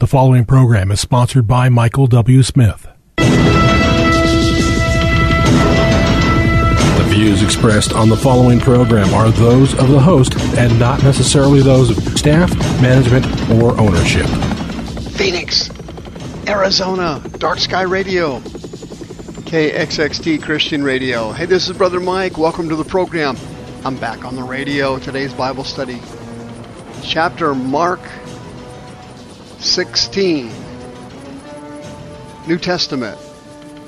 The following program is sponsored by Michael W. Smith. The views expressed on the following program are those of the host and not necessarily those of staff, management, or ownership. Phoenix, Arizona, Dark Sky Radio, KXXT Christian Radio. Hey, this is Brother Mike. Welcome to the program. I'm back on the radio. Today's Bible study, chapter Mark 16. New Testament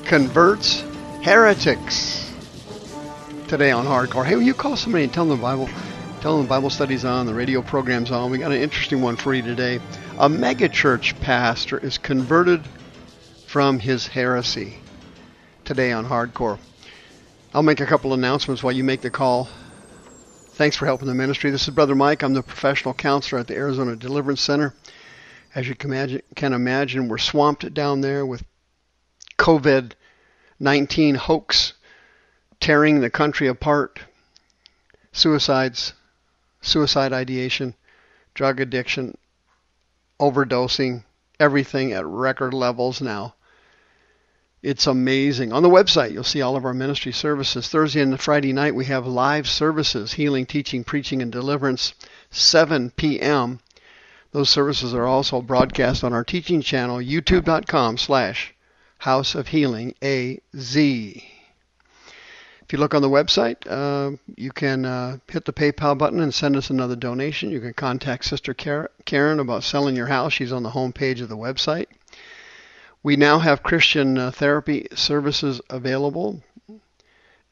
converts heretics. Today on Hardcore. Hey, will you call somebody and tell them the Bible? Tell them the Bible study's on, the radio program's on. We got an interesting one for you today. A megachurch pastor is converted from his heresy. Today on Hardcore. I'll make a couple announcements while you make the call. Thanks for helping the ministry. This is Brother Mike. I'm the professional counselor at the Arizona Deliverance Center. As you can imagine, can imagine we're swamped down there with COVID 19 hoax tearing the country apart, suicides, suicide ideation, drug addiction, overdosing, everything at record levels now. It's amazing. On the website, you'll see all of our ministry services. Thursday and Friday night, we have live services healing, teaching, preaching, and deliverance, 7 p.m. Those services are also broadcast on our teaching channel, youtube.com slash House of Healing AZ. If you look on the website, uh, you can uh, hit the PayPal button and send us another donation. You can contact Sister Karen about selling your house. She's on the home page of the website. We now have Christian uh, therapy services available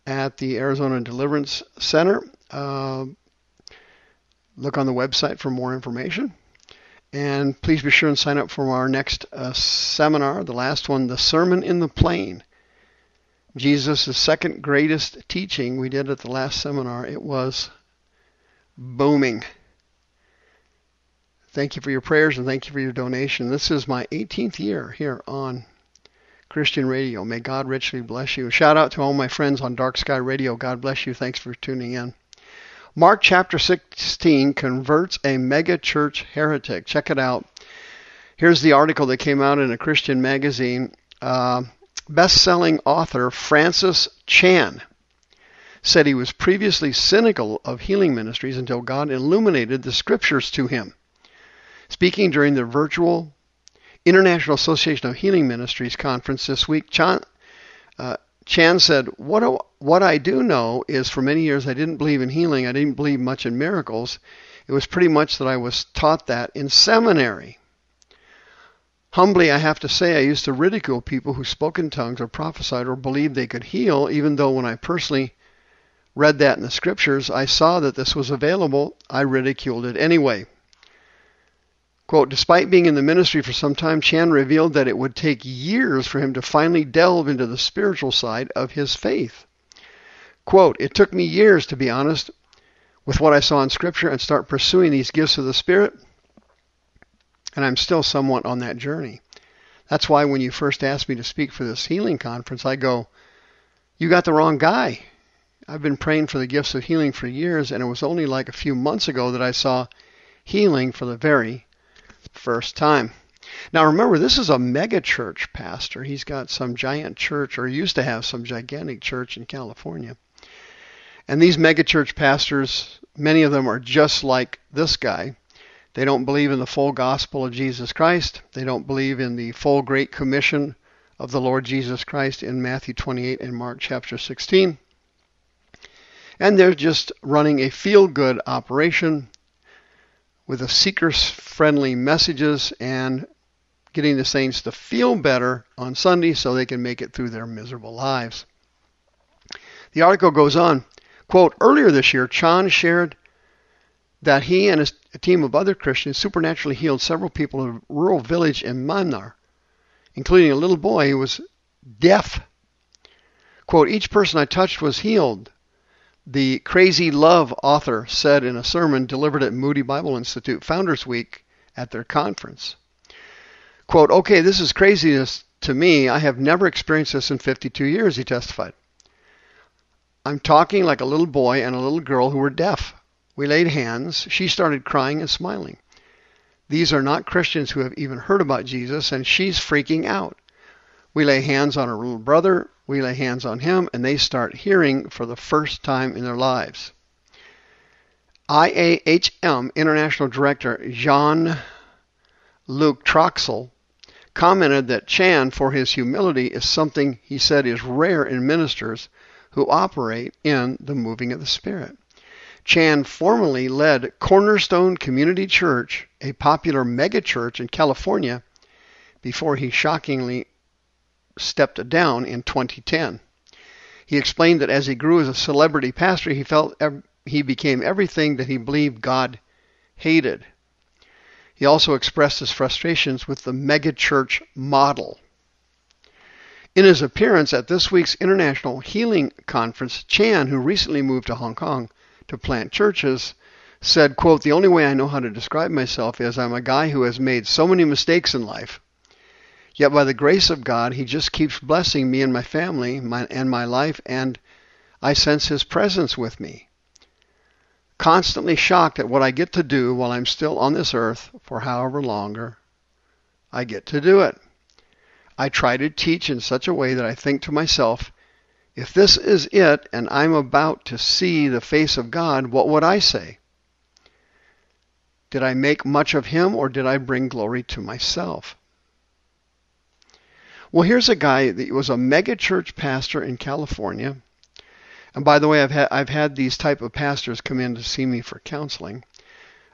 at the Arizona Deliverance Center. Uh, look on the website for more information. And please be sure and sign up for our next uh, seminar, the last one, The Sermon in the Plain. Jesus' second greatest teaching we did at the last seminar. It was booming. Thank you for your prayers and thank you for your donation. This is my 18th year here on Christian Radio. May God richly bless you. Shout out to all my friends on Dark Sky Radio. God bless you. Thanks for tuning in. Mark chapter 16 converts a mega church heretic. Check it out. Here's the article that came out in a Christian magazine. Uh, Best selling author Francis Chan said he was previously cynical of healing ministries until God illuminated the scriptures to him. Speaking during the virtual International Association of Healing Ministries conference this week, Chan, uh, Chan said, what, what I do know is for many years I didn't believe in healing. I didn't believe much in miracles. It was pretty much that I was taught that in seminary. Humbly, I have to say, I used to ridicule people who spoke in tongues or prophesied or believed they could heal, even though when I personally read that in the scriptures, I saw that this was available. I ridiculed it anyway. Quote, despite being in the ministry for some time, Chan revealed that it would take years for him to finally delve into the spiritual side of his faith. Quote, it took me years, to be honest, with what I saw in Scripture and start pursuing these gifts of the Spirit, and I'm still somewhat on that journey. That's why when you first asked me to speak for this healing conference, I go, You got the wrong guy. I've been praying for the gifts of healing for years, and it was only like a few months ago that I saw healing for the very first time. Now remember, this is a mega church pastor. He's got some giant church, or used to have some gigantic church in California. And these mega church pastors, many of them are just like this guy. They don't believe in the full gospel of Jesus Christ. They don't believe in the full great commission of the Lord Jesus Christ in Matthew 28 and Mark chapter 16. And they're just running a feel good operation with a seekers friendly messages and getting the saints to feel better on Sunday so they can make it through their miserable lives. The article goes on, quote, earlier this year, Chan shared that he and his, a team of other Christians supernaturally healed several people in a rural village in Myanmar, including a little boy who was deaf. Quote, each person I touched was healed the Crazy Love author said in a sermon delivered at Moody Bible Institute Founders Week at their conference. Quote, okay, this is craziness to me. I have never experienced this in 52 years, he testified. I'm talking like a little boy and a little girl who were deaf. We laid hands. She started crying and smiling. These are not Christians who have even heard about Jesus, and she's freaking out. We lay hands on her little brother, we lay hands on him, and they start hearing for the first time in their lives. IAHM International Director Jean Luc Trachsel commented that Chan, for his humility, is something he said is rare in ministers who operate in the moving of the Spirit. Chan formerly led Cornerstone Community Church, a popular megachurch in California, before he shockingly stepped down in 2010. He explained that as he grew as a celebrity pastor, he felt he became everything that he believed God hated. He also expressed his frustrations with the megachurch model. In his appearance at this week's International Healing Conference, Chan, who recently moved to Hong Kong to plant churches, said, quote, The only way I know how to describe myself is I'm a guy who has made so many mistakes in life. Yet by the grace of God, he just keeps blessing me and my family my, and my life, and I sense his presence with me. Constantly shocked at what I get to do while I'm still on this earth for however longer I get to do it. I try to teach in such a way that I think to myself, if this is it and I'm about to see the face of God, what would I say? Did I make much of him or did I bring glory to myself? Well, here's a guy that was a megachurch pastor in California. And by the way, I've had I've had these type of pastors come in to see me for counseling.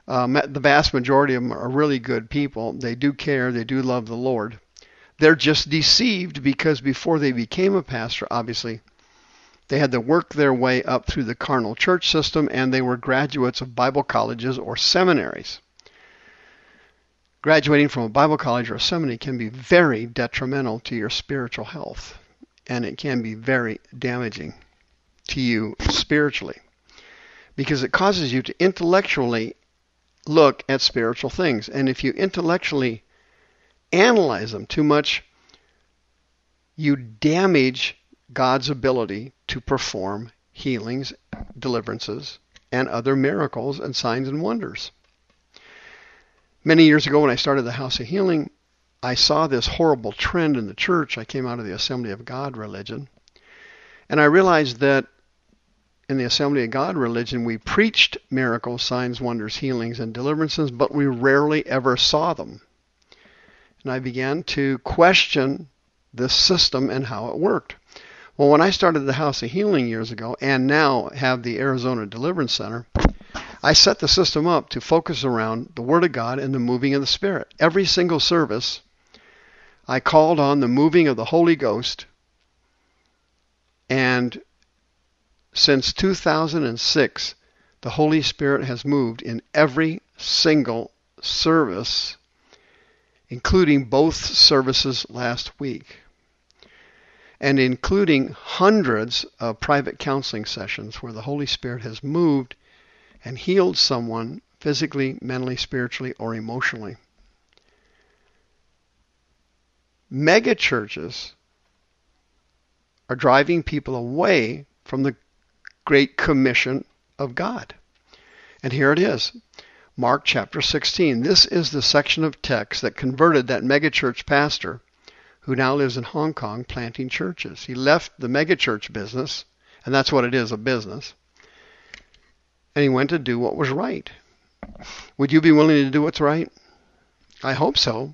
Um, the vast majority of them are really good people. They do care. They do love the Lord. They're just deceived because before they became a pastor, obviously, they had to work their way up through the carnal church system and they were graduates of Bible colleges or seminaries. Graduating from a Bible college or a seminary can be very detrimental to your spiritual health and it can be very damaging to you spiritually because it causes you to intellectually look at spiritual things. And if you intellectually analyze them too much, you damage God's ability to perform healings, deliverances, and other miracles and signs and wonders. Many years ago, when I started the House of Healing, I saw this horrible trend in the church. I came out of the Assembly of God religion. And I realized that in the Assembly of God religion, we preached miracles, signs, wonders, healings, and deliverances, but we rarely ever saw them and I began to question this system and how it worked. Well, when I started the House of Healing years ago and now have the Arizona Deliverance Center, I set the system up to focus around the Word of God and the moving of the Spirit. Every single service, I called on the moving of the Holy Ghost. And since 2006, the Holy Spirit has moved in every single service including both services last week, and including hundreds of private counseling sessions where the Holy Spirit has moved and healed someone physically, mentally, spiritually, or emotionally. Mega churches are driving people away from the Great Commission of God. And here it is. Mark chapter 16. This is the section of text that converted that megachurch pastor who now lives in Hong Kong planting churches. He left the megachurch business, and that's what it is a business, and he went to do what was right. Would you be willing to do what's right? I hope so,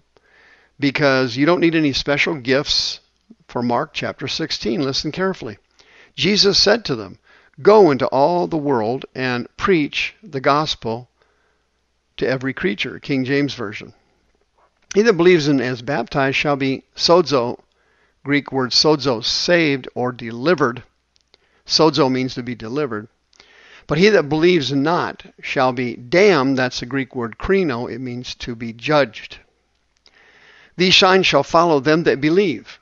because you don't need any special gifts for Mark chapter 16. Listen carefully. Jesus said to them, Go into all the world and preach the gospel to every creature, King James Version. He that believes and is baptized shall be sozo, Greek word sozo, saved or delivered. Sozo means to be delivered. But he that believes not shall be damned. That's the Greek word krino. It means to be judged. These signs shall follow them that believe.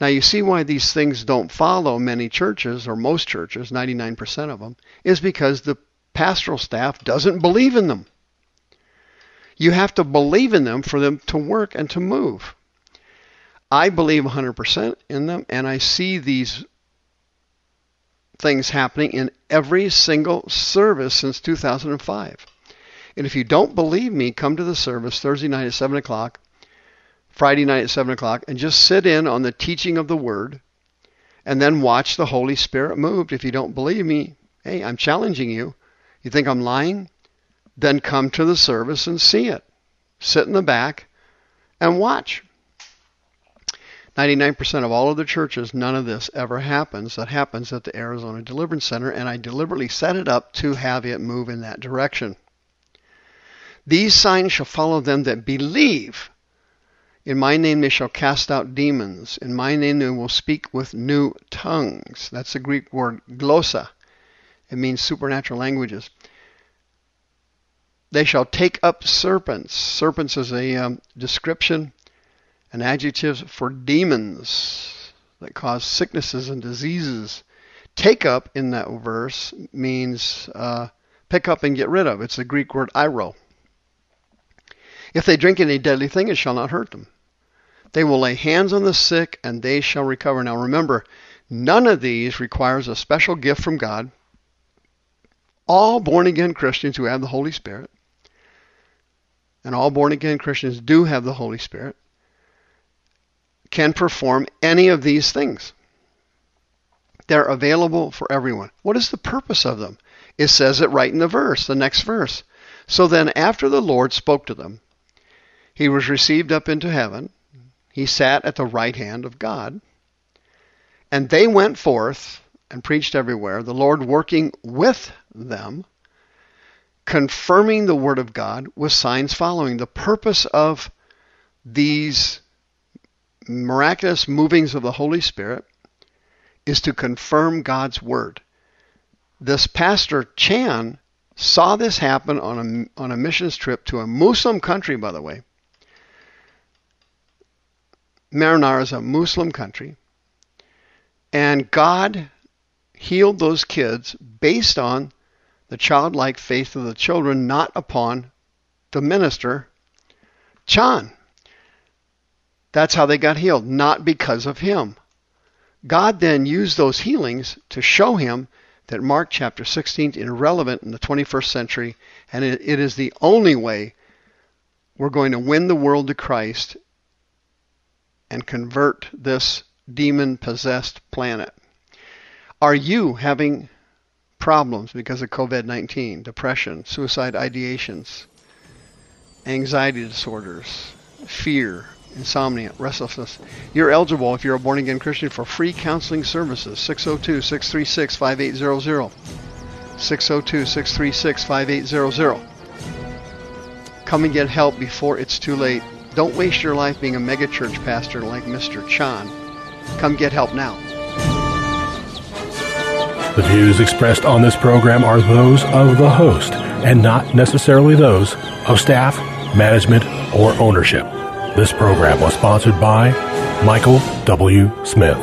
Now you see why these things don't follow many churches, or most churches, 99% of them, is because the pastoral staff doesn't believe in them. You have to believe in them for them to work and to move. I believe 100% in them, and I see these things happening in every single service since 2005. And if you don't believe me, come to the service Thursday night at 7 o'clock, Friday night at 7 o'clock, and just sit in on the teaching of the Word and then watch the Holy Spirit move. If you don't believe me, hey, I'm challenging you. You think I'm lying? Then come to the service and see it. Sit in the back and watch. 99% of all of the churches, none of this ever happens. That happens at the Arizona Deliverance Center, and I deliberately set it up to have it move in that direction. These signs shall follow them that believe. In my name they shall cast out demons. In my name they will speak with new tongues. That's the Greek word glossa. It means supernatural languages. They shall take up serpents. Serpents is a um, description, an adjectives for demons that cause sicknesses and diseases. Take up in that verse means uh, pick up and get rid of. It's the Greek word eiro. If they drink any deadly thing, it shall not hurt them. They will lay hands on the sick and they shall recover. Now remember, none of these requires a special gift from God. All born again Christians who have the Holy Spirit and all born again Christians do have the Holy Spirit, can perform any of these things. They're available for everyone. What is the purpose of them? It says it right in the verse, the next verse. So then, after the Lord spoke to them, he was received up into heaven. He sat at the right hand of God. And they went forth and preached everywhere, the Lord working with them confirming the Word of God with signs following. The purpose of these miraculous movings of the Holy Spirit is to confirm God's Word. This pastor Chan saw this happen on a, on a missions trip to a Muslim country, by the way. Myanmar is a Muslim country. And God healed those kids based on the childlike faith of the children, not upon the minister, Chan. That's how they got healed, not because of him. God then used those healings to show him that Mark chapter 16 is irrelevant in the 21st century, and it, is the only way we're going to win the world to Christ and convert this demon possessed planet. Are you having problems because of COVID 19, depression, suicide ideations, anxiety disorders, fear, insomnia, restlessness. You're eligible if you're a born again Christian for free counseling services. 602 636 5800. 602 636 5800. Come and get help before it's too late. Don't waste your life being a megachurch pastor like Mr. Chan. Come get help now. The views expressed on this program are those of the host and not necessarily those of staff, management, or ownership. This program was sponsored by Michael W. Smith.